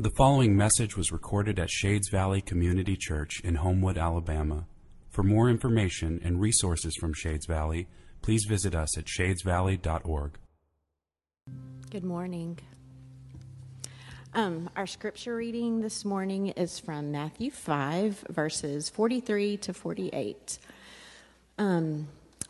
The following message was recorded at Shades Valley Community Church in Homewood, Alabama. For more information and resources from Shades Valley, please visit us at shadesvalley.org. Good morning. Um, our scripture reading this morning is from Matthew 5, verses 43 to 48. Um,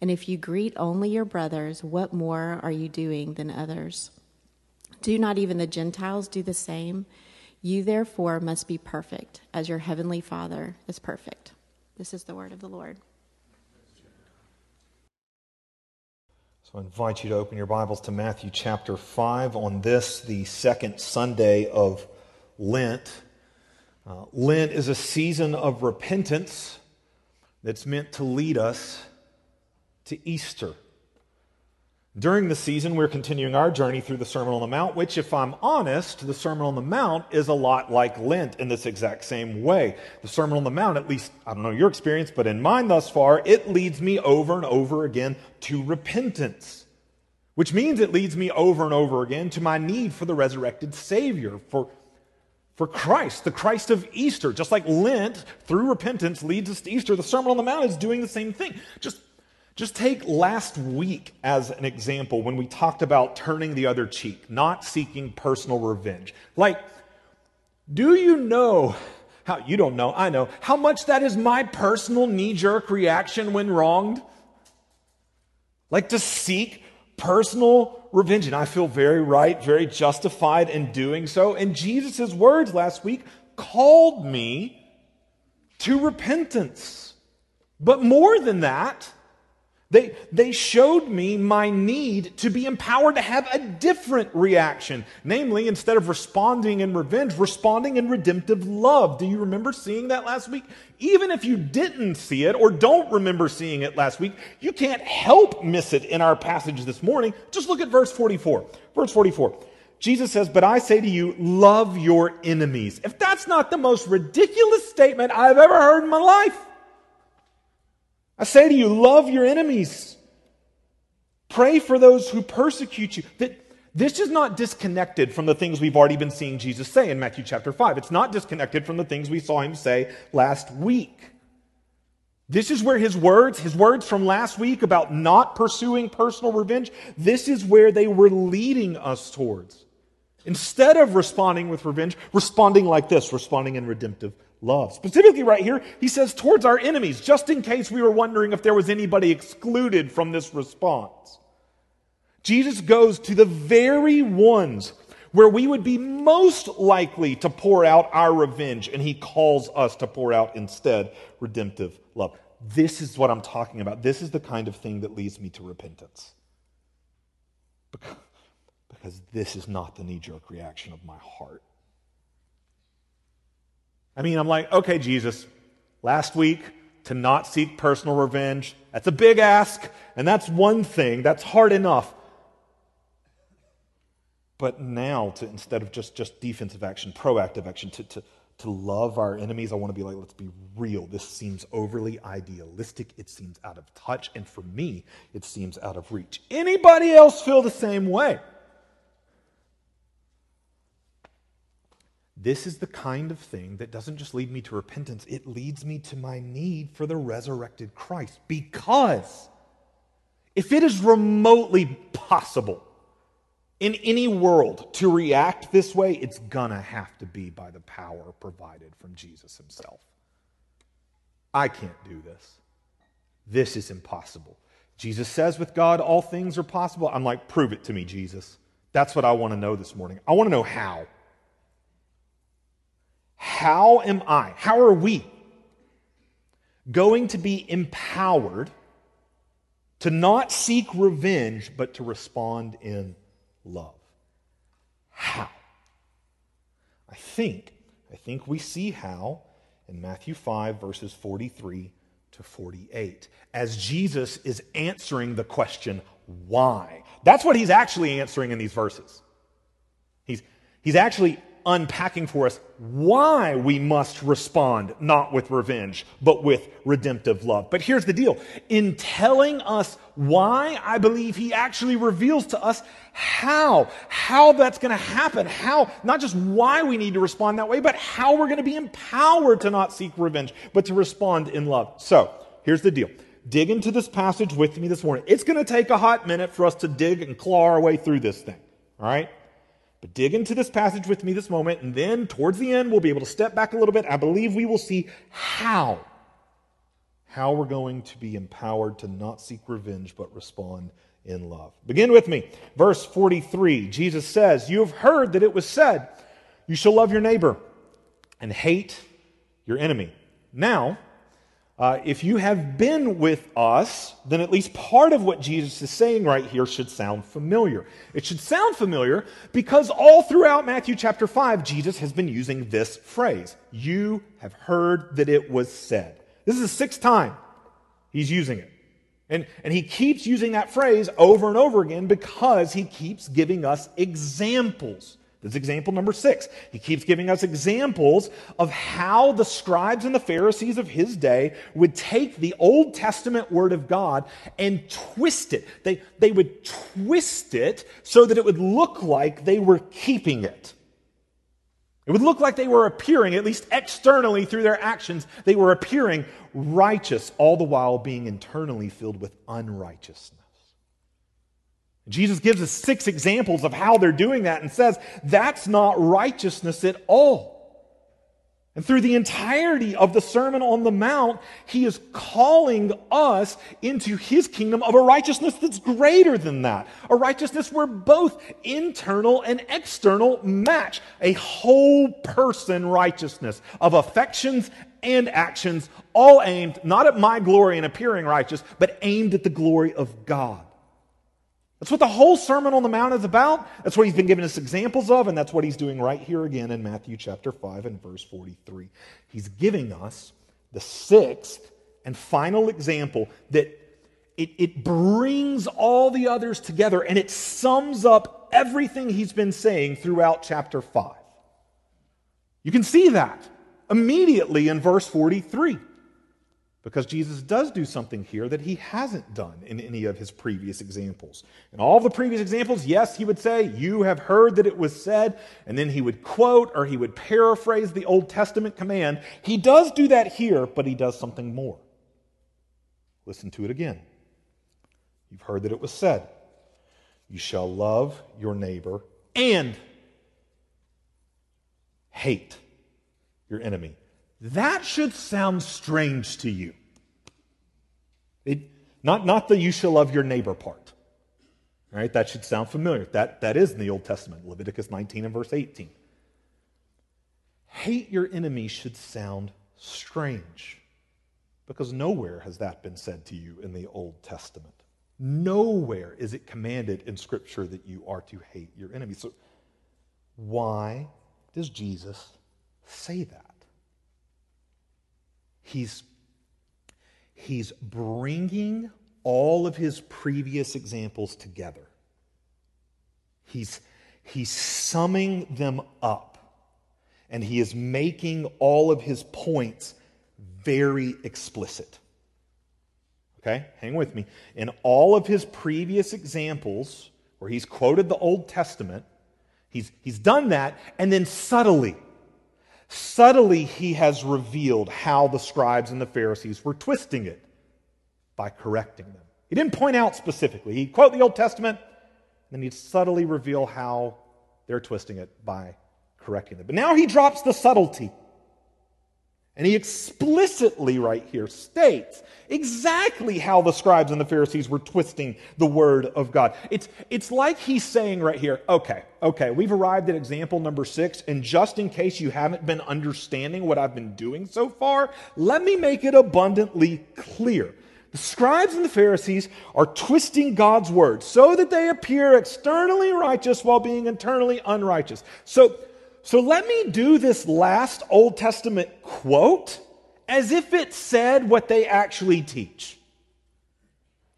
And if you greet only your brothers, what more are you doing than others? Do not even the Gentiles do the same? You therefore must be perfect, as your heavenly Father is perfect. This is the word of the Lord. So I invite you to open your Bibles to Matthew chapter 5 on this, the second Sunday of Lent. Uh, Lent is a season of repentance that's meant to lead us to Easter. During the season, we're continuing our journey through the Sermon on the Mount, which, if I'm honest, the Sermon on the Mount is a lot like Lent in this exact same way. The Sermon on the Mount, at least, I don't know your experience, but in mine thus far, it leads me over and over again to repentance, which means it leads me over and over again to my need for the resurrected Savior, for, for Christ, the Christ of Easter. Just like Lent, through repentance, leads us to Easter, the Sermon on the Mount is doing the same thing. Just just take last week as an example when we talked about turning the other cheek, not seeking personal revenge. Like, do you know how you don't know, I know, how much that is my personal knee jerk reaction when wronged? Like to seek personal revenge. And I feel very right, very justified in doing so. And Jesus' words last week called me to repentance. But more than that, they, they showed me my need to be empowered to have a different reaction. Namely, instead of responding in revenge, responding in redemptive love. Do you remember seeing that last week? Even if you didn't see it or don't remember seeing it last week, you can't help miss it in our passage this morning. Just look at verse 44. Verse 44. Jesus says, But I say to you, love your enemies. If that's not the most ridiculous statement I've ever heard in my life, I say to you, love your enemies. Pray for those who persecute you. That this is not disconnected from the things we've already been seeing Jesus say in Matthew chapter 5. It's not disconnected from the things we saw him say last week. This is where his words, his words from last week about not pursuing personal revenge, this is where they were leading us towards. Instead of responding with revenge, responding like this, responding in redemptive love. Specifically, right here, he says towards our enemies, just in case we were wondering if there was anybody excluded from this response. Jesus goes to the very ones where we would be most likely to pour out our revenge, and he calls us to pour out instead redemptive love. This is what I'm talking about. This is the kind of thing that leads me to repentance. Because, this is not the knee jerk reaction of my heart. I mean, I'm like, okay, Jesus, last week to not seek personal revenge, that's a big ask, and that's one thing, that's hard enough. But now, to instead of just, just defensive action, proactive action, to, to, to love our enemies, I want to be like, let's be real. This seems overly idealistic. It seems out of touch. And for me, it seems out of reach. Anybody else feel the same way? This is the kind of thing that doesn't just lead me to repentance, it leads me to my need for the resurrected Christ. Because if it is remotely possible in any world to react this way, it's gonna have to be by the power provided from Jesus himself. I can't do this. This is impossible. Jesus says with God, all things are possible. I'm like, prove it to me, Jesus. That's what I want to know this morning. I want to know how. How am I, how are we going to be empowered to not seek revenge, but to respond in love? How? I think, I think we see how in Matthew 5, verses 43 to 48, as Jesus is answering the question, why? That's what he's actually answering in these verses. He's, he's actually unpacking for us why we must respond not with revenge, but with redemptive love. But here's the deal in telling us why, I believe he actually reveals to us how, how that's going to happen, how, not just why we need to respond that way, but how we're going to be empowered to not seek revenge, but to respond in love. So, here's the deal. Dig into this passage with me this morning. It's going to take a hot minute for us to dig and claw our way through this thing. All right? But dig into this passage with me this moment, and then towards the end, we'll be able to step back a little bit. I believe we will see how. How we're going to be empowered to not seek revenge, but respond in love. Begin with me. Verse 43 Jesus says, You have heard that it was said, You shall love your neighbor and hate your enemy. Now, uh, if you have been with us, then at least part of what Jesus is saying right here should sound familiar. It should sound familiar because all throughout Matthew chapter 5, Jesus has been using this phrase You have heard that it was said. This is the sixth time he's using it. And, and he keeps using that phrase over and over again because he keeps giving us examples this example number six. He keeps giving us examples of how the scribes and the Pharisees of his day would take the Old Testament word of God and twist it. They, they would twist it so that it would look like they were keeping it. It would look like they were appearing, at least externally through their actions, they were appearing righteous, all the while being internally filled with unrighteousness. Jesus gives us six examples of how they're doing that and says that's not righteousness at all. And through the entirety of the Sermon on the Mount, he is calling us into his kingdom of a righteousness that's greater than that. A righteousness where both internal and external match. A whole person righteousness of affections and actions, all aimed not at my glory and appearing righteous, but aimed at the glory of God. That's what the whole Sermon on the Mount is about. That's what he's been giving us examples of, and that's what he's doing right here again in Matthew chapter 5 and verse 43. He's giving us the sixth and final example that it, it brings all the others together and it sums up everything he's been saying throughout chapter 5. You can see that immediately in verse 43. Because Jesus does do something here that he hasn't done in any of his previous examples. In all the previous examples, yes, he would say, You have heard that it was said, and then he would quote or he would paraphrase the Old Testament command. He does do that here, but he does something more. Listen to it again. You've heard that it was said, You shall love your neighbor and hate your enemy. That should sound strange to you. It, not, not the you shall love your neighbor part. Right, that should sound familiar. That, that is in the Old Testament, Leviticus 19 and verse 18. Hate your enemy should sound strange because nowhere has that been said to you in the Old Testament. Nowhere is it commanded in Scripture that you are to hate your enemy. So, why does Jesus say that? He's, he's bringing all of his previous examples together. He's, he's summing them up. And he is making all of his points very explicit. Okay, hang with me. In all of his previous examples, where he's quoted the Old Testament, he's, he's done that, and then subtly, Subtly, he has revealed how the scribes and the Pharisees were twisting it by correcting them. He didn't point out specifically. He'd quote the Old Testament, and then he'd subtly reveal how they're twisting it by correcting them. But now he drops the subtlety. And he explicitly, right here, states exactly how the scribes and the Pharisees were twisting the word of God. It's, it's like he's saying right here, okay, okay, we've arrived at example number six, and just in case you haven't been understanding what I've been doing so far, let me make it abundantly clear. The scribes and the Pharisees are twisting God's word so that they appear externally righteous while being internally unrighteous. So, so let me do this last Old Testament quote as if it said what they actually teach.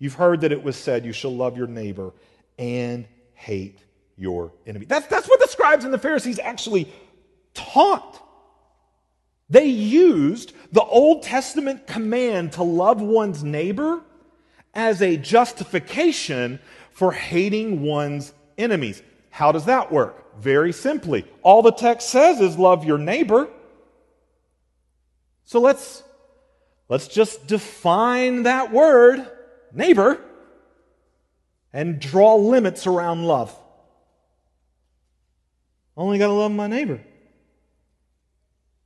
You've heard that it was said, You shall love your neighbor and hate your enemy. That's, that's what the scribes and the Pharisees actually taught. They used the Old Testament command to love one's neighbor as a justification for hating one's enemies. How does that work? Very simply. All the text says is love your neighbor. So let's, let's just define that word, neighbor, and draw limits around love. Only got to love my neighbor.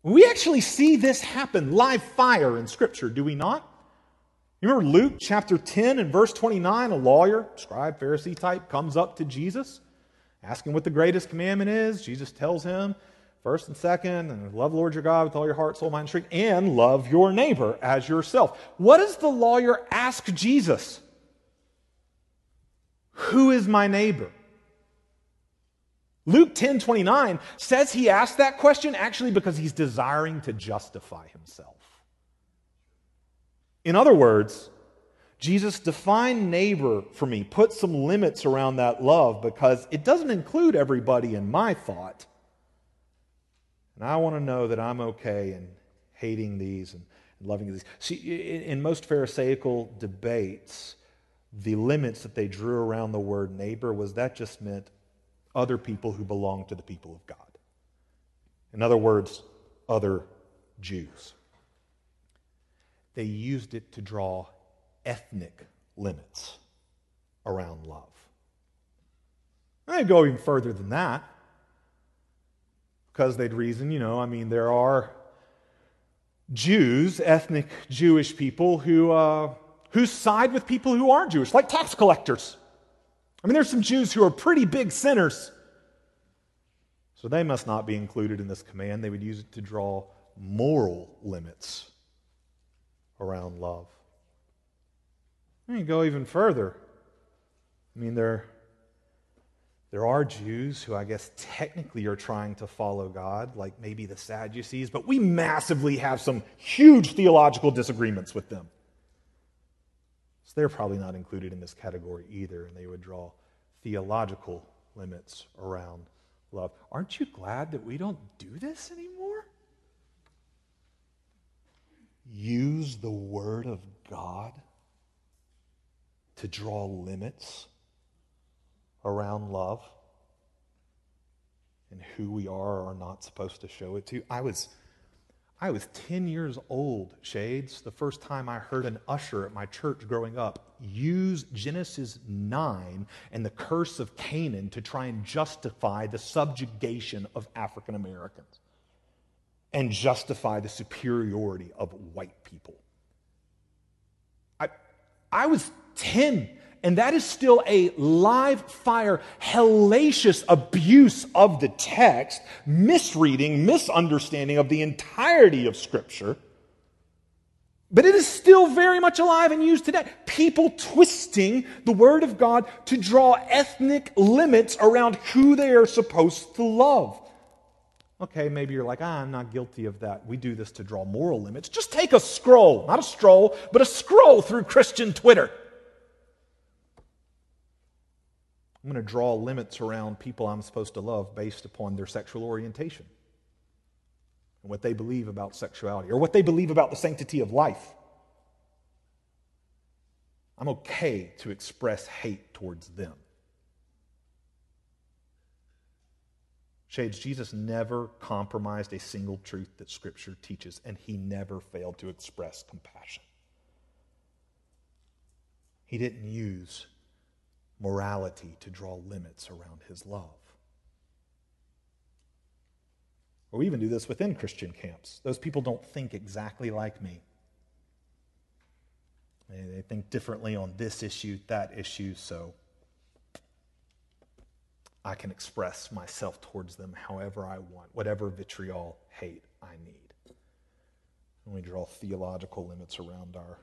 We actually see this happen live fire in Scripture, do we not? You remember Luke chapter 10 and verse 29? A lawyer, scribe, Pharisee type, comes up to Jesus, asking what the greatest commandment is. Jesus tells him, first and second, and love Lord your God with all your heart, soul, mind, and strength, and love your neighbor as yourself. What does the lawyer ask Jesus? Who is my neighbor? Luke 10 29 says he asked that question actually because he's desiring to justify himself. In other words, Jesus define neighbor for me, put some limits around that love because it doesn't include everybody in my thought. And I want to know that I'm okay in hating these and loving these. See, in most Pharisaical debates, the limits that they drew around the word neighbor was that just meant other people who belong to the people of God. In other words, other Jews. They used it to draw ethnic limits around love. I go even further than that because they'd reason, you know, I mean, there are Jews, ethnic Jewish people, who, uh, who side with people who aren't Jewish, like tax collectors. I mean, there's some Jews who are pretty big sinners. So they must not be included in this command. They would use it to draw moral limits around love. Let me go even further. I mean, there, there are Jews who I guess technically are trying to follow God, like maybe the Sadducees, but we massively have some huge theological disagreements with them. So they're probably not included in this category either, and they would draw theological limits around love. Aren't you glad that we don't do this anymore? Use the Word of God to draw limits around love and who we are or are not supposed to show it to. I was I was 10 years old, Shades, the first time I heard an usher at my church growing up use Genesis 9 and the curse of Canaan to try and justify the subjugation of African Americans and justify the superiority of white people. I, I was 10 and that is still a live fire, hellacious abuse of the text, misreading, misunderstanding of the entirety of Scripture. But it is still very much alive and used today. People twisting the Word of God to draw ethnic limits around who they are supposed to love. Okay, maybe you're like, ah, I'm not guilty of that. We do this to draw moral limits. Just take a scroll, not a stroll, but a scroll through Christian Twitter. I'm going to draw limits around people I'm supposed to love based upon their sexual orientation and what they believe about sexuality or what they believe about the sanctity of life. I'm okay to express hate towards them. Shades, Jesus never compromised a single truth that Scripture teaches, and he never failed to express compassion. He didn't use morality to draw limits around his love. Or we even do this within Christian camps. Those people don't think exactly like me. They think differently on this issue, that issue, so I can express myself towards them however I want, whatever vitriol, hate I need. And we draw theological limits around our,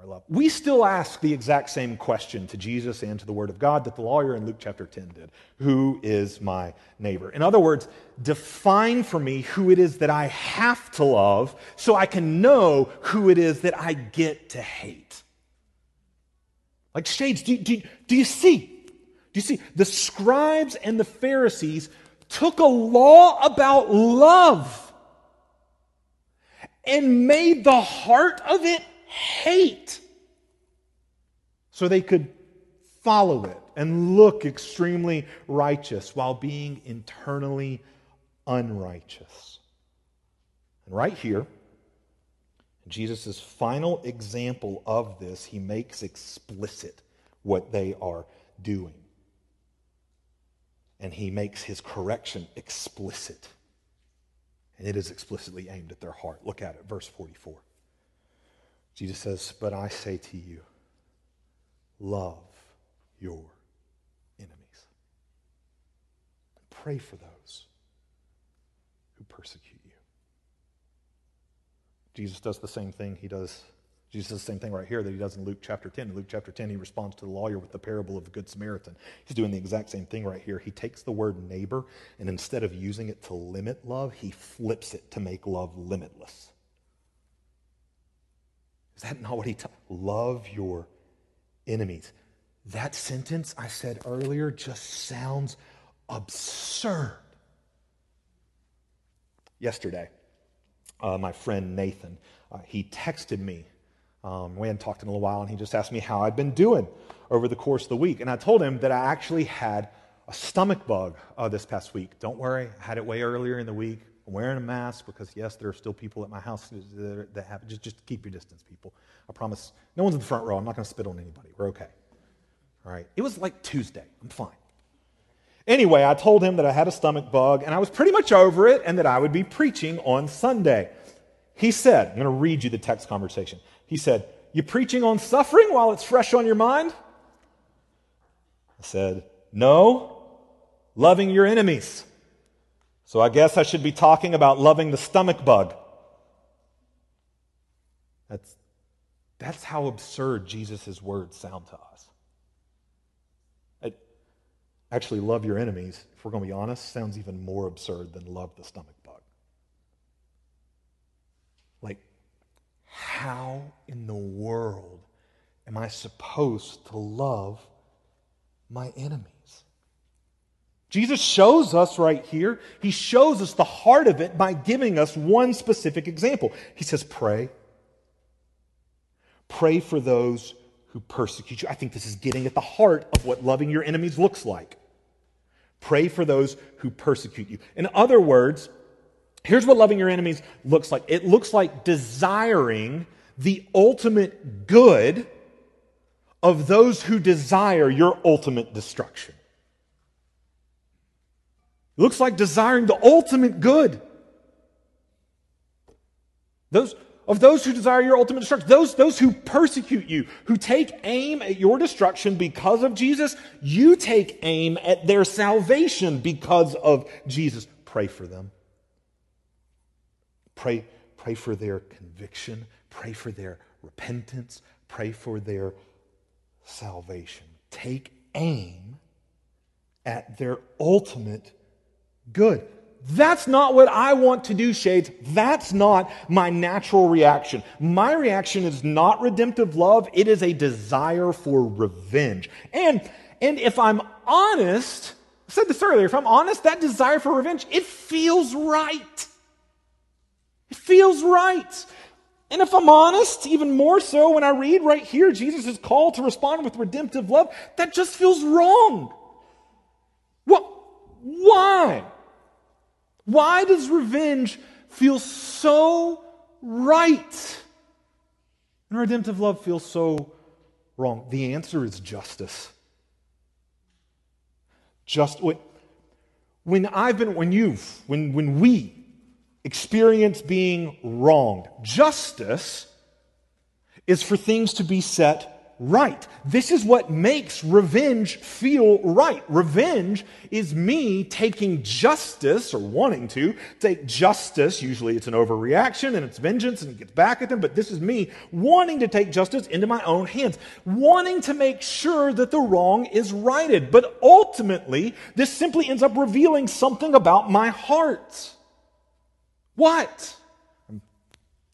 our love. We still ask the exact same question to Jesus and to the Word of God that the lawyer in Luke chapter 10 did Who is my neighbor? In other words, define for me who it is that I have to love so I can know who it is that I get to hate. Like shades, do, do, do you see? Do you see? The scribes and the Pharisees took a law about love and made the heart of it hate so they could follow it and look extremely righteous while being internally unrighteous. And right here, Jesus' final example of this, he makes explicit what they are doing. And he makes his correction explicit. And it is explicitly aimed at their heart. Look at it, verse 44. Jesus says, But I say to you, love your enemies. Pray for those who persecute you. Jesus does the same thing he does. Jesus does the same thing right here that he does in Luke chapter 10. In Luke chapter 10, he responds to the lawyer with the parable of the Good Samaritan. He's doing the exact same thing right here. He takes the word neighbor, and instead of using it to limit love, he flips it to make love limitless. Is that not what he taught? Love your enemies. That sentence I said earlier just sounds absurd. Yesterday, uh, my friend Nathan, uh, he texted me. Um, we hadn't talked in a little while, and he just asked me how I'd been doing over the course of the week. And I told him that I actually had a stomach bug uh, this past week. Don't worry, I had it way earlier in the week. I'm wearing a mask because, yes, there are still people at my house that have Just, just keep your distance, people. I promise. No one's in the front row. I'm not going to spit on anybody. We're okay. All right. It was like Tuesday. I'm fine. Anyway, I told him that I had a stomach bug and I was pretty much over it and that I would be preaching on Sunday. He said, I'm going to read you the text conversation. He said, You preaching on suffering while it's fresh on your mind? I said, No, loving your enemies. So I guess I should be talking about loving the stomach bug. That's, that's how absurd Jesus' words sound to us. I actually, love your enemies, if we're going to be honest, sounds even more absurd than love the stomach bug. Like, how in the world am I supposed to love my enemies? Jesus shows us right here, he shows us the heart of it by giving us one specific example. He says, Pray. Pray for those who persecute you. I think this is getting at the heart of what loving your enemies looks like. Pray for those who persecute you. In other words, here's what loving your enemies looks like it looks like desiring the ultimate good of those who desire your ultimate destruction. It looks like desiring the ultimate good. Those, of those who desire your ultimate destruction, those, those who persecute you, who take aim at your destruction because of Jesus, you take aim at their salvation because of Jesus. Pray for them. Pray, pray for their conviction. Pray for their repentance. Pray for their salvation. Take aim at their ultimate good. That's not what I want to do, Shades. That's not my natural reaction. My reaction is not redemptive love, it is a desire for revenge. And, and if I'm honest, I said this earlier, if I'm honest, that desire for revenge, it feels right. It feels right. And if I'm honest, even more so when I read right here Jesus' call to respond with redemptive love, that just feels wrong. What? Why? Why does revenge feel so right and redemptive love feels so wrong? The answer is justice. Just when I've been, when you've, when, when we experience being wronged, justice is for things to be set right. This is what makes revenge feel right. Revenge is me taking justice, or wanting to take justice. Usually it's an overreaction and it's vengeance and it gets back at them, but this is me wanting to take justice into my own hands, wanting to make sure that the wrong is righted. But ultimately, this simply ends up revealing something about my heart. What?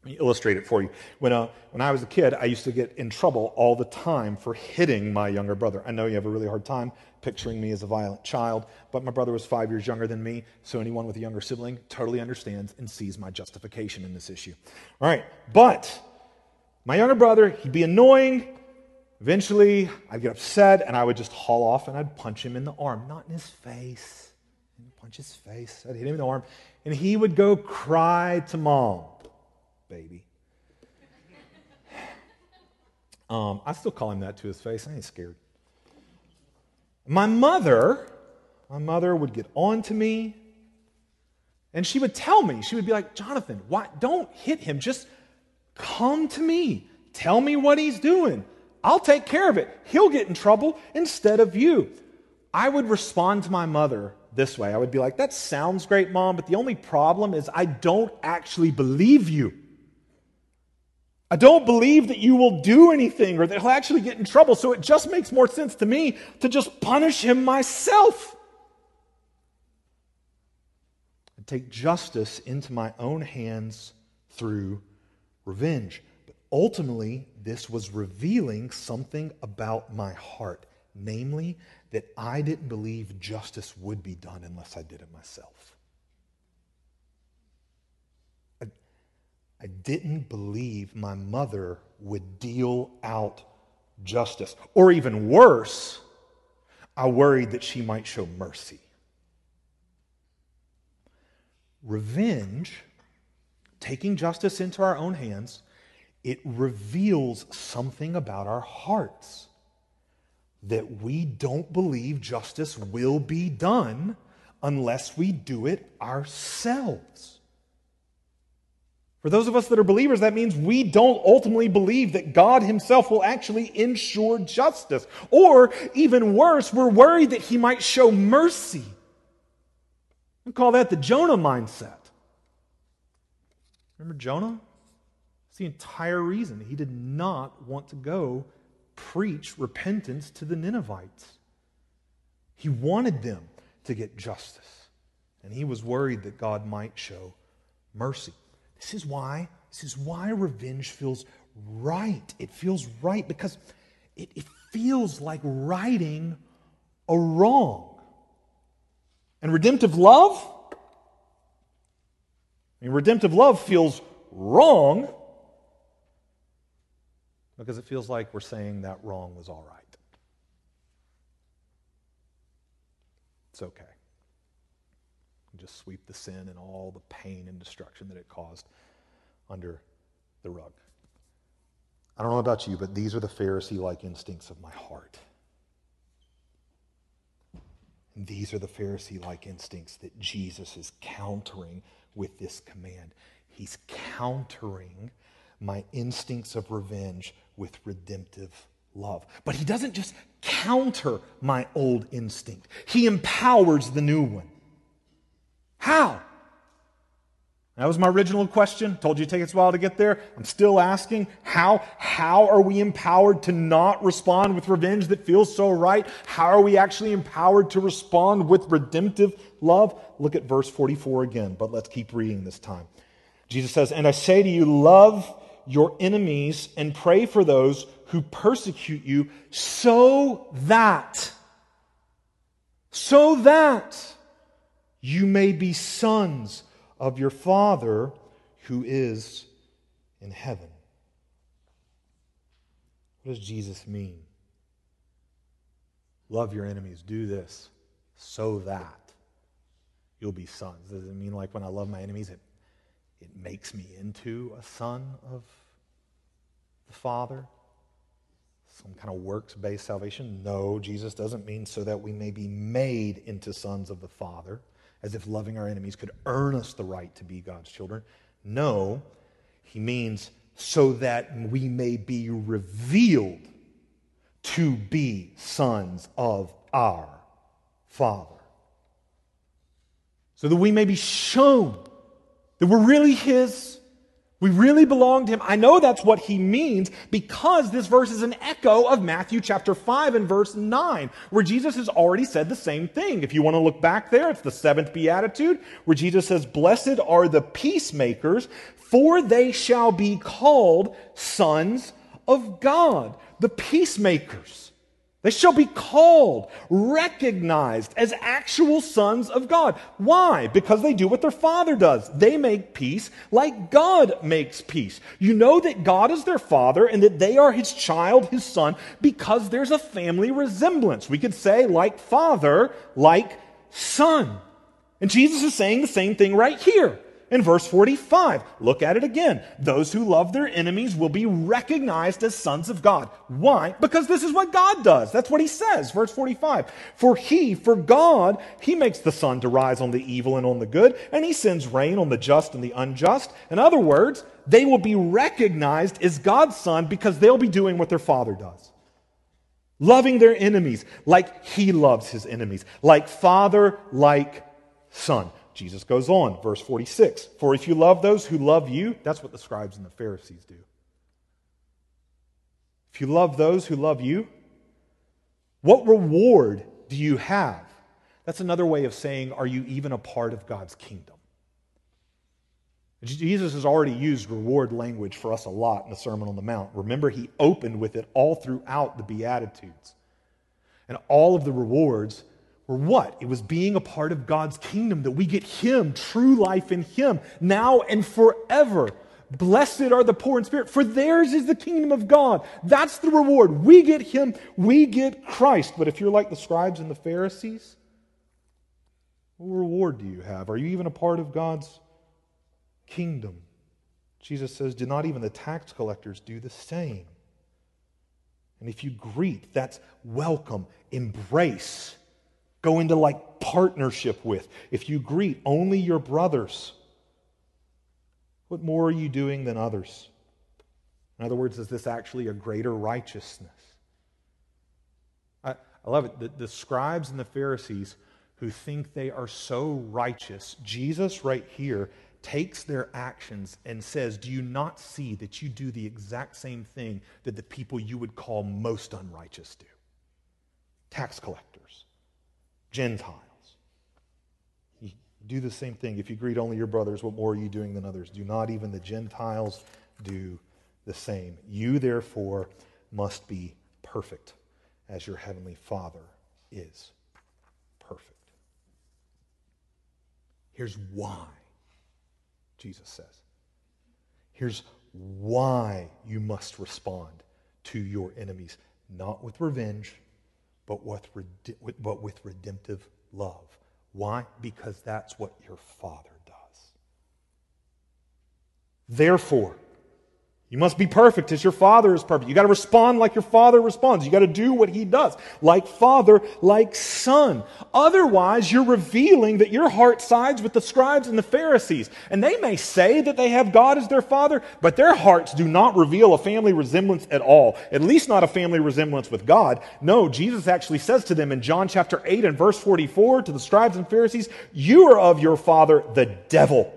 Let me illustrate it for you. When, uh, when I was a kid, I used to get in trouble all the time for hitting my younger brother. I know you have a really hard time picturing me as a violent child, but my brother was five years younger than me, so anyone with a younger sibling totally understands and sees my justification in this issue. All right, but my younger brother, he'd be annoying. Eventually, I'd get upset and I would just haul off and I'd punch him in the arm, not in his face. I'd punch his face. I'd hit him in the arm, and he would go cry to mom baby. Um, I still call him that to his face. I ain't scared. My mother, my mother would get on to me and she would tell me, she would be like, Jonathan, why, don't hit him. Just come to me. Tell me what he's doing. I'll take care of it. He'll get in trouble instead of you. I would respond to my mother this way I would be like, That sounds great, mom, but the only problem is I don't actually believe you. I don't believe that you will do anything or that he'll actually get in trouble. So it just makes more sense to me to just punish him myself. And take justice into my own hands through revenge. But ultimately, this was revealing something about my heart, namely, that I didn't believe justice would be done unless I did it myself. I didn't believe my mother would deal out justice. Or even worse, I worried that she might show mercy. Revenge, taking justice into our own hands, it reveals something about our hearts that we don't believe justice will be done unless we do it ourselves. For those of us that are believers, that means we don't ultimately believe that God Himself will actually ensure justice. Or, even worse, we're worried that He might show mercy. We call that the Jonah mindset. Remember Jonah? It's the entire reason he did not want to go preach repentance to the Ninevites. He wanted them to get justice, and he was worried that God might show mercy. This is why, this is why revenge feels right. It feels right because it, it feels like righting a wrong. And redemptive love, I mean, redemptive love feels wrong because it feels like we're saying that wrong was all right. It's okay just sweep the sin and all the pain and destruction that it caused under the rug. I don't know about you, but these are the Pharisee like instincts of my heart. And these are the Pharisee like instincts that Jesus is countering with this command. He's countering my instincts of revenge with redemptive love. But he doesn't just counter my old instinct, he empowers the new one. How? That was my original question. Told you it takes a while to get there. I'm still asking how. How are we empowered to not respond with revenge that feels so right? How are we actually empowered to respond with redemptive love? Look at verse 44 again, but let's keep reading this time. Jesus says, And I say to you, love your enemies and pray for those who persecute you, so that, so that you may be sons of your Father who is in heaven. What does Jesus mean? Love your enemies. Do this so that you'll be sons. Does it mean like when I love my enemies, it, it makes me into a son of the Father? Some kind of works based salvation? No, Jesus doesn't mean so that we may be made into sons of the Father as if loving our enemies could earn us the right to be God's children. No, he means so that we may be revealed to be sons of our Father. So that we may be shown that we're really His we really belong to him. I know that's what he means because this verse is an echo of Matthew chapter 5 and verse 9, where Jesus has already said the same thing. If you want to look back there, it's the seventh beatitude, where Jesus says, Blessed are the peacemakers, for they shall be called sons of God. The peacemakers. They shall be called, recognized as actual sons of God. Why? Because they do what their father does. They make peace like God makes peace. You know that God is their father and that they are his child, his son, because there's a family resemblance. We could say like father, like son. And Jesus is saying the same thing right here in verse 45. Look at it again. Those who love their enemies will be recognized as sons of God. Why? Because this is what God does. That's what he says. Verse 45. For he, for God, he makes the sun to rise on the evil and on the good, and he sends rain on the just and the unjust. In other words, they will be recognized as God's son because they'll be doing what their father does. Loving their enemies like he loves his enemies, like father, like son. Jesus goes on, verse 46 For if you love those who love you, that's what the scribes and the Pharisees do. If you love those who love you, what reward do you have? That's another way of saying, Are you even a part of God's kingdom? Jesus has already used reward language for us a lot in the Sermon on the Mount. Remember, he opened with it all throughout the Beatitudes. And all of the rewards or what? It was being a part of God's kingdom that we get Him, true life in Him, now and forever. Blessed are the poor in spirit, for theirs is the kingdom of God. That's the reward. We get Him, we get Christ. But if you're like the scribes and the Pharisees, what reward do you have? Are you even a part of God's kingdom? Jesus says, Do not even the tax collectors do the same? And if you greet, that's welcome, embrace go into like partnership with. If you greet only your brothers, what more are you doing than others? In other words, is this actually a greater righteousness? I, I love it. The, the scribes and the Pharisees who think they are so righteous, Jesus right here takes their actions and says, Do you not see that you do the exact same thing that the people you would call most unrighteous do? Tax collectors Gentiles. You do the same thing. If you greet only your brothers, what more are you doing than others? Do not even the Gentiles do the same. You, therefore, must be perfect as your heavenly Father is perfect. Here's why, Jesus says. Here's why you must respond to your enemies, not with revenge but with, but with redemptive love. Why? Because that's what your Father does. Therefore, you must be perfect as your father is perfect. You got to respond like your father responds. You got to do what he does. Like father, like son. Otherwise, you're revealing that your heart sides with the scribes and the Pharisees. And they may say that they have God as their father, but their hearts do not reveal a family resemblance at all. At least not a family resemblance with God. No, Jesus actually says to them in John chapter 8 and verse 44 to the scribes and Pharisees, you are of your father, the devil.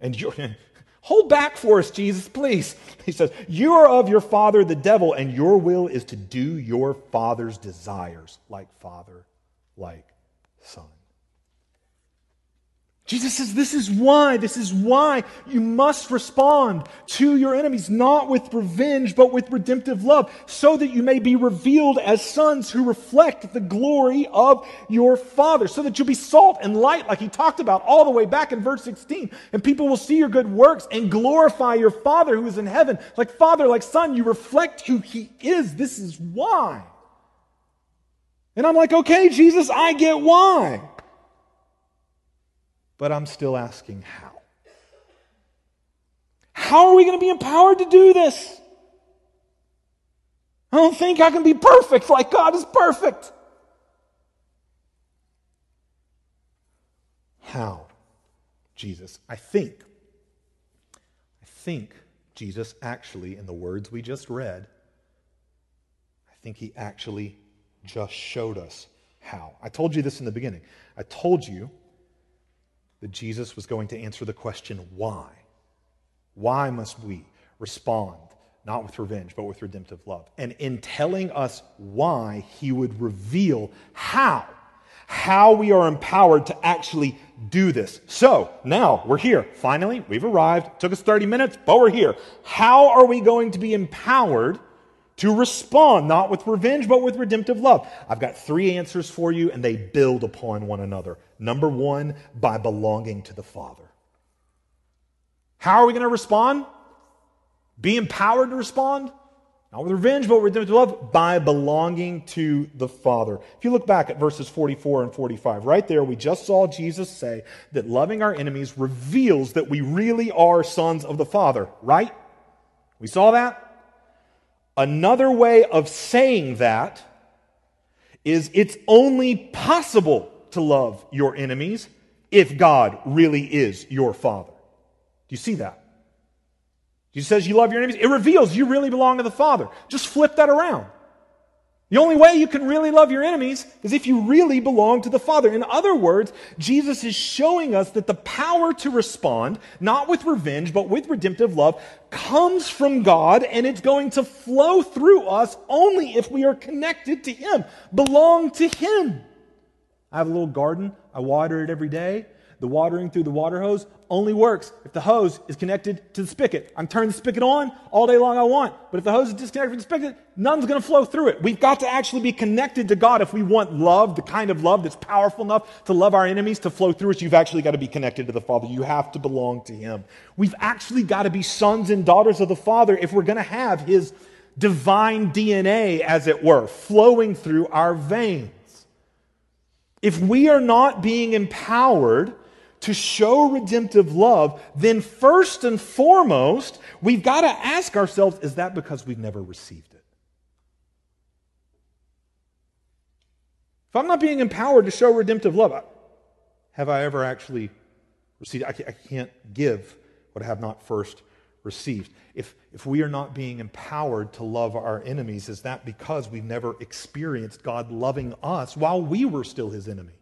And you're, Hold back for us, Jesus, please. He says, You are of your father, the devil, and your will is to do your father's desires, like father, like son. Jesus says, This is why, this is why you must respond to your enemies, not with revenge, but with redemptive love, so that you may be revealed as sons who reflect the glory of your Father, so that you'll be salt and light, like he talked about all the way back in verse 16. And people will see your good works and glorify your Father who is in heaven. Like Father, like Son, you reflect who he is. This is why. And I'm like, okay, Jesus, I get why. But I'm still asking how. How are we going to be empowered to do this? I don't think I can be perfect like God is perfect. How? Jesus, I think, I think Jesus actually, in the words we just read, I think he actually just showed us how. I told you this in the beginning. I told you that Jesus was going to answer the question, why? Why must we respond not with revenge, but with redemptive love? And in telling us why, he would reveal how, how we are empowered to actually do this. So now we're here. Finally, we've arrived. It took us 30 minutes, but we're here. How are we going to be empowered to respond, not with revenge, but with redemptive love? I've got three answers for you, and they build upon one another. Number one, by belonging to the Father. How are we going to respond? Be empowered to respond? Not with revenge, but with redemptive love, by belonging to the Father. If you look back at verses 44 and 45, right there, we just saw Jesus say that loving our enemies reveals that we really are sons of the Father, right? We saw that? Another way of saying that is it's only possible to love your enemies if God really is your Father. Do you see that? He says you love your enemies. It reveals you really belong to the Father. Just flip that around. The only way you can really love your enemies is if you really belong to the Father. In other words, Jesus is showing us that the power to respond, not with revenge, but with redemptive love, comes from God and it's going to flow through us only if we are connected to Him, belong to Him. I have a little garden. I water it every day. The watering through the water hose only works if the hose is connected to the spigot. I'm turning the spigot on all day long I want, but if the hose is disconnected from the spigot, none's going to flow through it. We've got to actually be connected to God if we want love, the kind of love that's powerful enough to love our enemies, to flow through us. You've actually got to be connected to the Father. You have to belong to Him. We've actually got to be sons and daughters of the Father if we're going to have His divine DNA, as it were, flowing through our veins. If we are not being empowered to show redemptive love, then first and foremost, we've got to ask ourselves is that because we've never received it? If I'm not being empowered to show redemptive love, have I ever actually received? I can't give what I have not first received. If, if we are not being empowered to love our enemies, is that because we've never experienced God loving us while we were still his enemy?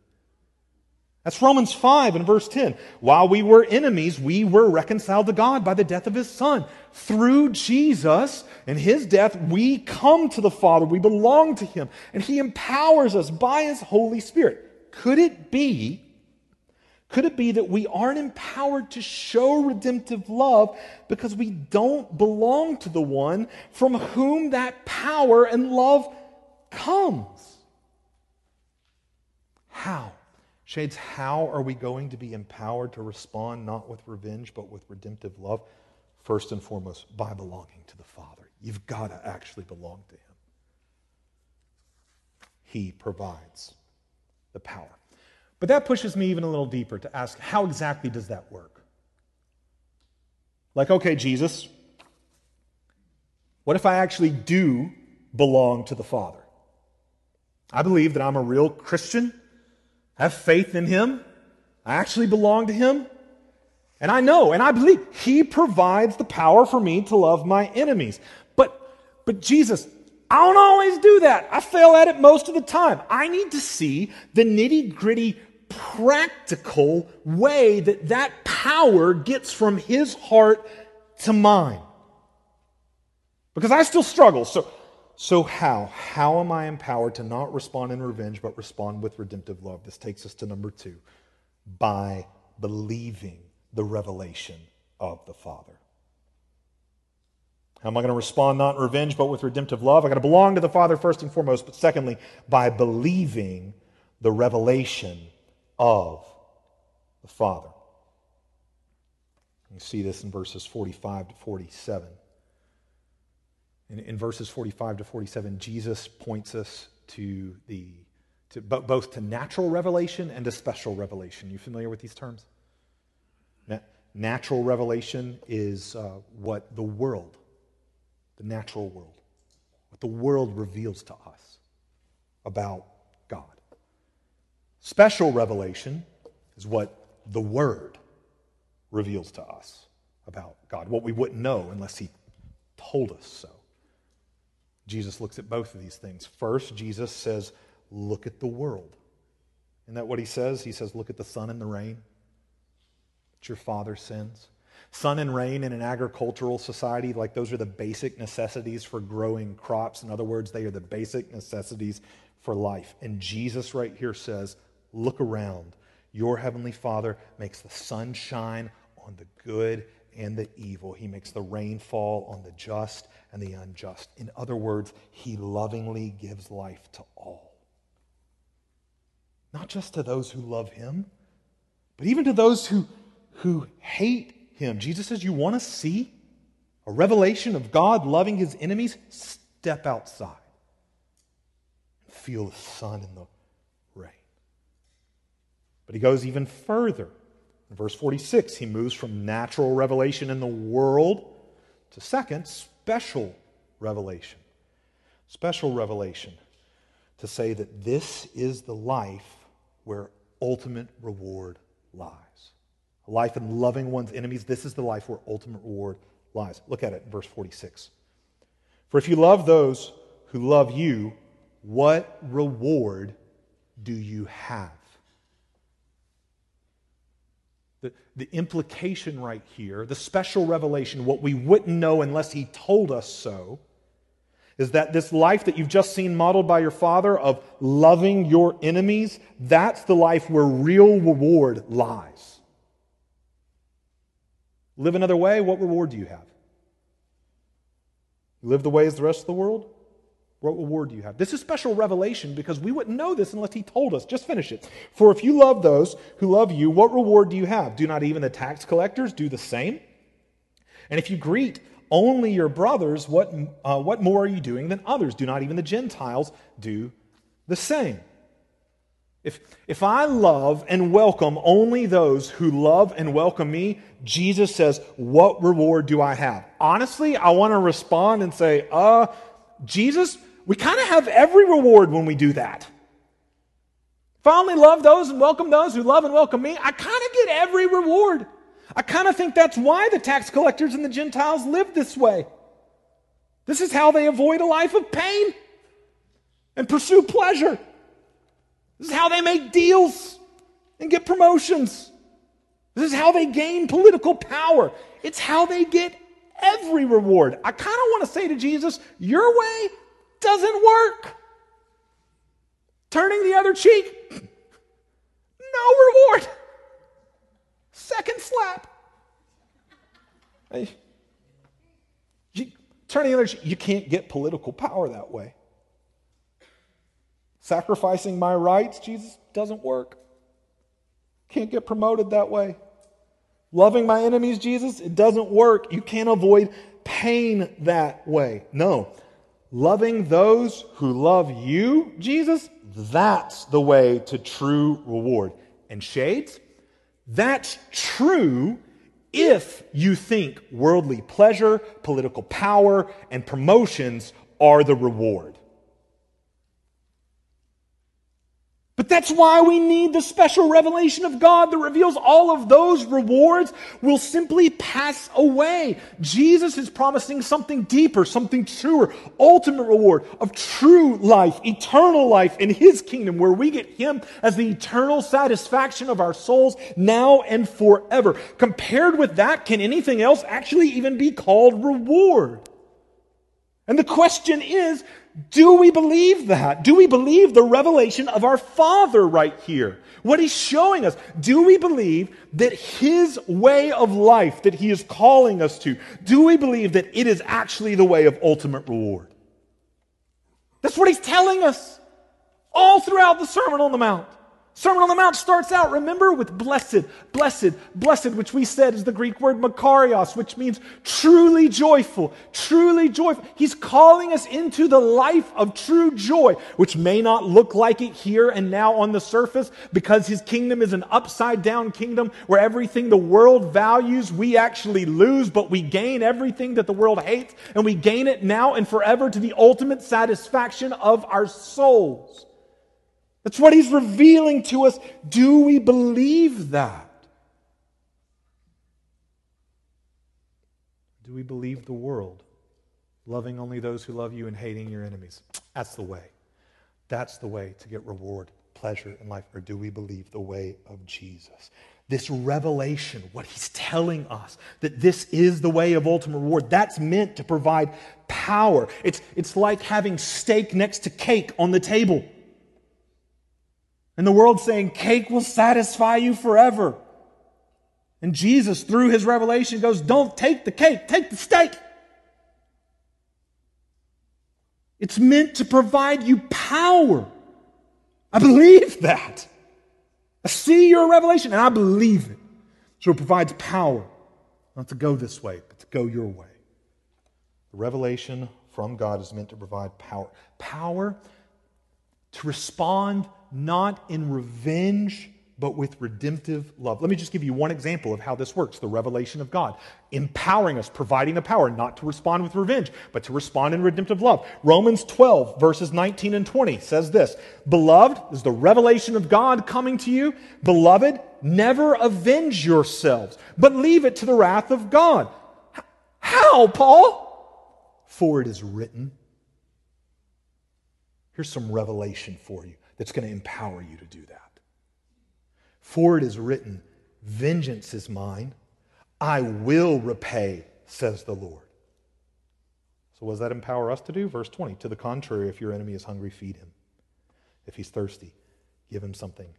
That's Romans 5 and verse 10. While we were enemies, we were reconciled to God by the death of his son. Through Jesus and his death, we come to the Father. We belong to him. And he empowers us by his Holy Spirit. Could it be, could it be that we aren't empowered to show redemptive love because we don't belong to the one from whom that power and love comes? How? Shades, how are we going to be empowered to respond not with revenge, but with redemptive love? First and foremost, by belonging to the Father. You've got to actually belong to Him. He provides the power. But that pushes me even a little deeper to ask how exactly does that work? Like, okay, Jesus, what if I actually do belong to the Father? I believe that I'm a real Christian have faith in Him. I actually belong to Him. And I know and I believe He provides the power for me to love my enemies. But, but Jesus, I don't always do that. I fail at it most of the time. I need to see the nitty gritty, practical way that that power gets from His heart to mine. Because I still struggle. So, so, how? How am I empowered to not respond in revenge, but respond with redemptive love? This takes us to number two by believing the revelation of the Father. How am I going to respond not in revenge, but with redemptive love? I got to belong to the Father first and foremost, but secondly, by believing the revelation of the Father. You see this in verses 45 to 47. In, in verses 45 to 47, Jesus points us to the to, both to natural revelation and to special revelation. You familiar with these terms? Na- natural revelation is uh, what the world, the natural world, what the world reveals to us about God. Special revelation is what the Word reveals to us about God, what we wouldn't know unless He told us so. Jesus looks at both of these things. First, Jesus says, Look at the world. Isn't that what he says? He says, Look at the sun and the rain. It's your father sends. Sun and rain in an agricultural society, like those are the basic necessities for growing crops. In other words, they are the basic necessities for life. And Jesus, right here, says, Look around. Your heavenly Father makes the sun shine on the good and the evil. He makes the rain fall on the just and the unjust. In other words, He lovingly gives life to all. Not just to those who love Him, but even to those who, who hate Him. Jesus says, You want to see a revelation of God loving His enemies? Step outside and feel the sun and the rain. But He goes even further. In verse 46, he moves from natural revelation in the world to second, special revelation. Special revelation to say that this is the life where ultimate reward lies. A life in loving one's enemies, this is the life where ultimate reward lies. Look at it in verse 46. For if you love those who love you, what reward do you have? The, the implication right here, the special revelation, what we wouldn't know unless he told us so, is that this life that you've just seen modeled by your father of loving your enemies, that's the life where real reward lies. Live another way, what reward do you have? live the ways the rest of the world? What reward do you have? This is special revelation because we wouldn't know this unless he told us. Just finish it. For if you love those who love you, what reward do you have? Do not even the tax collectors do the same? And if you greet only your brothers, what, uh, what more are you doing than others? Do not even the Gentiles do the same? If, if I love and welcome only those who love and welcome me, Jesus says, What reward do I have? Honestly, I want to respond and say, Uh, Jesus, we kind of have every reward when we do that. Only love those and welcome those who love and welcome me, I kind of get every reward. I kind of think that's why the tax collectors and the Gentiles live this way. This is how they avoid a life of pain and pursue pleasure. This is how they make deals and get promotions. This is how they gain political power. It's how they get every reward. I kind of want to say to Jesus, Your way doesn't work. Turning the other cheek, no reward. Second slap. You, turning the other cheek, you can't get political power that way. Sacrificing my rights, Jesus, doesn't work. Can't get promoted that way. Loving my enemies, Jesus, it doesn't work. You can't avoid pain that way. No. Loving those who love you, Jesus, that's the way to true reward. And shades, that's true if you think worldly pleasure, political power, and promotions are the reward. But that's why we need the special revelation of God that reveals all of those rewards will simply pass away. Jesus is promising something deeper, something truer, ultimate reward of true life, eternal life in His kingdom, where we get Him as the eternal satisfaction of our souls now and forever. Compared with that, can anything else actually even be called reward? And the question is, do we believe that? Do we believe the revelation of our Father right here? What He's showing us? Do we believe that His way of life that He is calling us to, do we believe that it is actually the way of ultimate reward? That's what He's telling us all throughout the Sermon on the Mount. Sermon on the Mount starts out, remember, with blessed, blessed, blessed, which we said is the Greek word makarios, which means truly joyful, truly joyful. He's calling us into the life of true joy, which may not look like it here and now on the surface because his kingdom is an upside down kingdom where everything the world values we actually lose, but we gain everything that the world hates and we gain it now and forever to the ultimate satisfaction of our souls. That's what he's revealing to us. Do we believe that? Do we believe the world loving only those who love you and hating your enemies. That's the way. That's the way to get reward, pleasure in life. Or do we believe the way of Jesus? This revelation, what he's telling us, that this is the way of ultimate reward, that's meant to provide power. It's, it's like having steak next to cake on the table. And the world saying cake will satisfy you forever. And Jesus, through his revelation, goes, Don't take the cake, take the steak. It's meant to provide you power. I believe that. I see your revelation and I believe it. So it provides power, not to go this way, but to go your way. The revelation from God is meant to provide power. Power to respond not in revenge but with redemptive love. Let me just give you one example of how this works the revelation of God, empowering us, providing the power not to respond with revenge, but to respond in redemptive love. Romans 12, verses 19 and 20 says this Beloved, is the revelation of God coming to you. Beloved, never avenge yourselves, but leave it to the wrath of God. How, Paul? For it is written. Here's some revelation for you that's going to empower you to do that. For it is written, Vengeance is mine, I will repay, says the Lord. So, what does that empower us to do? Verse 20 To the contrary, if your enemy is hungry, feed him. If he's thirsty, give him something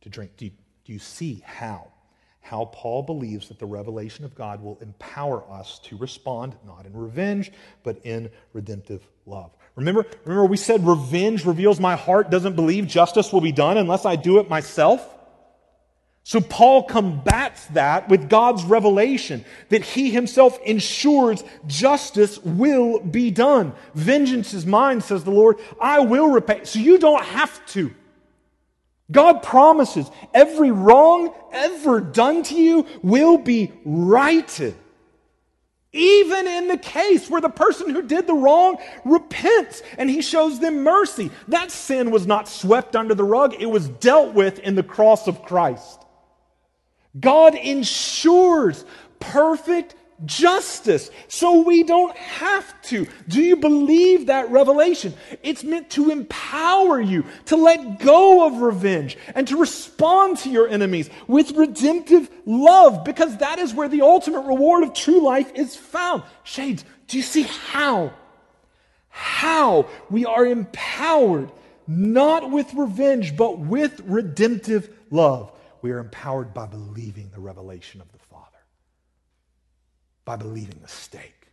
to drink. Do you, do you see how? How Paul believes that the revelation of God will empower us to respond not in revenge, but in redemptive love. Remember, remember we said revenge reveals my heart doesn't believe justice will be done unless I do it myself? So Paul combats that with God's revelation that he himself ensures justice will be done. Vengeance is mine, says the Lord. I will repay. So you don't have to. God promises every wrong ever done to you will be righted. Even in the case where the person who did the wrong repents and he shows them mercy. That sin was not swept under the rug, it was dealt with in the cross of Christ. God ensures perfect justice, so we don't have to. Do you believe that revelation? It's meant to empower you to let go of revenge and to respond to your enemies with redemptive love, because that is where the ultimate reward of true life is found. Shades, do you see how? How we are empowered not with revenge, but with redemptive love we are empowered by believing the revelation of the by believing the steak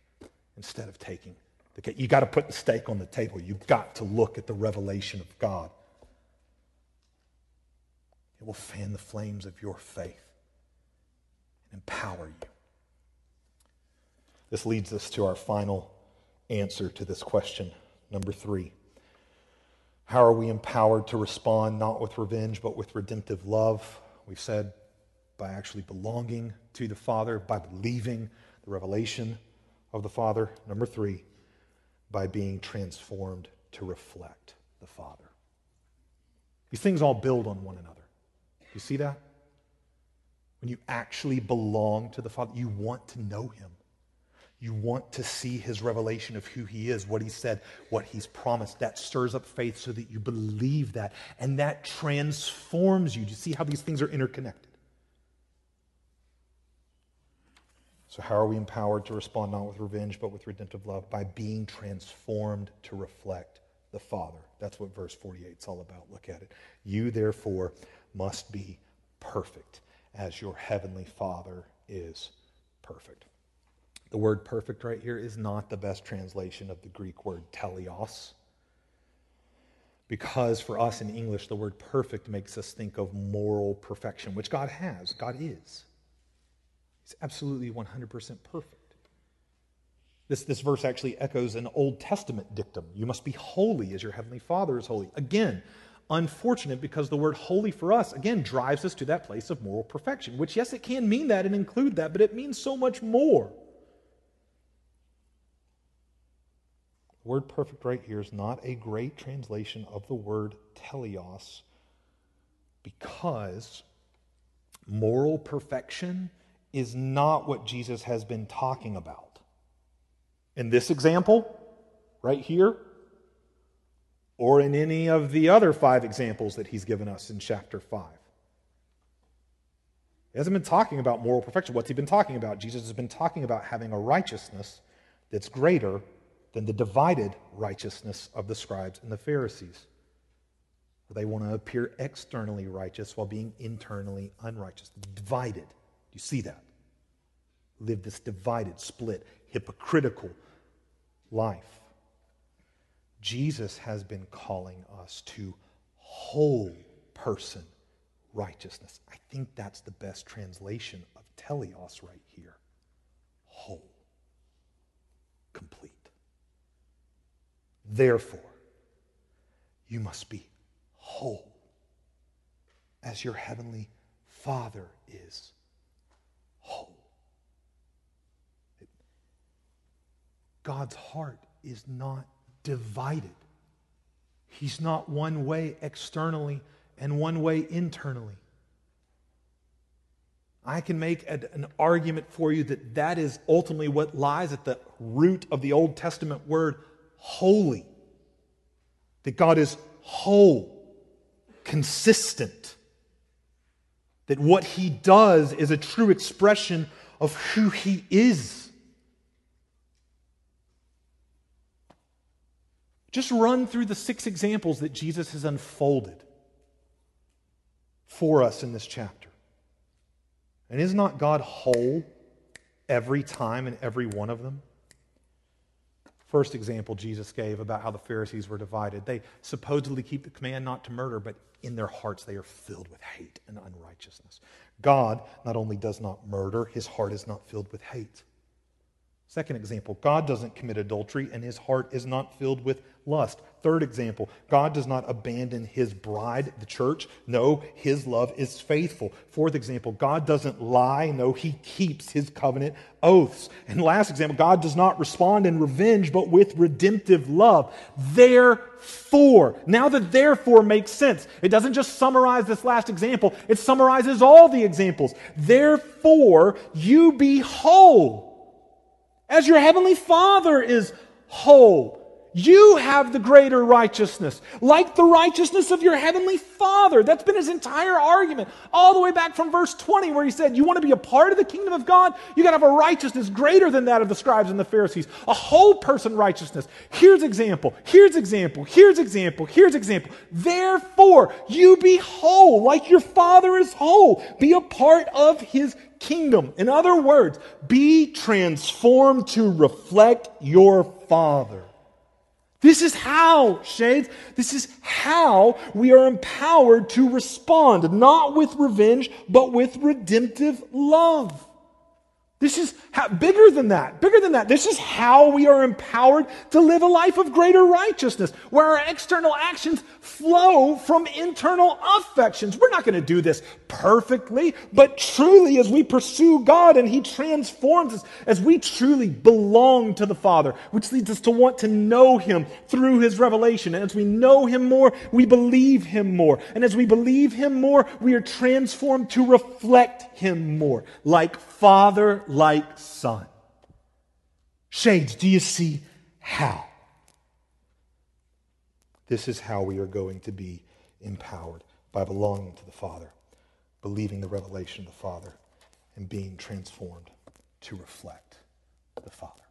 instead of taking the cake. You got to put the steak on the table. You've got to look at the revelation of God. It will fan the flames of your faith and empower you. This leads us to our final answer to this question, number three. How are we empowered to respond not with revenge, but with redemptive love? We've said by actually belonging to the Father, by believing the revelation of the Father. Number three, by being transformed to reflect the Father. These things all build on one another. You see that? When you actually belong to the Father, you want to know Him. You want to see his revelation of who he is, what he said, what he's promised. That stirs up faith so that you believe that. And that transforms you. Do you see how these things are interconnected? So, how are we empowered to respond not with revenge, but with redemptive love? By being transformed to reflect the Father. That's what verse 48 is all about. Look at it. You, therefore, must be perfect as your heavenly Father is perfect. The word perfect right here is not the best translation of the Greek word teleos. Because for us in English, the word perfect makes us think of moral perfection, which God has. God is. He's absolutely 100% perfect. This, this verse actually echoes an Old Testament dictum You must be holy as your heavenly Father is holy. Again, unfortunate because the word holy for us, again, drives us to that place of moral perfection, which, yes, it can mean that and include that, but it means so much more. word perfect right here is not a great translation of the word teleos because moral perfection is not what Jesus has been talking about In this example, right here, or in any of the other five examples that he's given us in chapter 5. He hasn't been talking about moral perfection. What's he been talking about? Jesus has been talking about having a righteousness that's greater than the divided righteousness of the scribes and the Pharisees. They want to appear externally righteous while being internally unrighteous. Divided. You see that? Live this divided, split, hypocritical life. Jesus has been calling us to whole person righteousness. I think that's the best translation of teleos right here. Whole, complete. Therefore, you must be whole as your heavenly Father is whole. God's heart is not divided. He's not one way externally and one way internally. I can make a, an argument for you that that is ultimately what lies at the root of the Old Testament word holy. That God is whole, consistent. That what he does is a true expression of who he is. Just run through the six examples that Jesus has unfolded for us in this chapter. And is not God whole every time in every one of them? First example Jesus gave about how the Pharisees were divided. They supposedly keep the command not to murder, but in their hearts they are filled with hate and unrighteousness. God not only does not murder, his heart is not filled with hate. Second example, God doesn't commit adultery and his heart is not filled with lust. Third example, God does not abandon his bride, the church. No, his love is faithful. Fourth example, God doesn't lie. No, he keeps his covenant oaths. And last example, God does not respond in revenge, but with redemptive love. Therefore, now that therefore makes sense, it doesn't just summarize this last example, it summarizes all the examples. Therefore, you be whole as your heavenly Father is whole. You have the greater righteousness, like the righteousness of your heavenly Father. That's been his entire argument, all the way back from verse 20, where he said, You want to be a part of the kingdom of God? You got to have a righteousness greater than that of the scribes and the Pharisees, a whole person righteousness. Here's example, here's example, here's example, here's example. Therefore, you be whole, like your Father is whole. Be a part of his kingdom. In other words, be transformed to reflect your Father. This is how, shades, this is how we are empowered to respond, not with revenge, but with redemptive love. This is how, bigger than that, bigger than that. This is how we are empowered to live a life of greater righteousness, where our external actions flow from internal affections. We're not going to do this perfectly, but truly as we pursue God and He transforms us, as we truly belong to the Father, which leads us to want to know Him through His revelation. And as we know Him more, we believe Him more. And as we believe Him more, we are transformed to reflect Him more, like Father like Son. Shades, do you see how? This is how we are going to be empowered by belonging to the Father, believing the revelation of the Father, and being transformed to reflect the Father.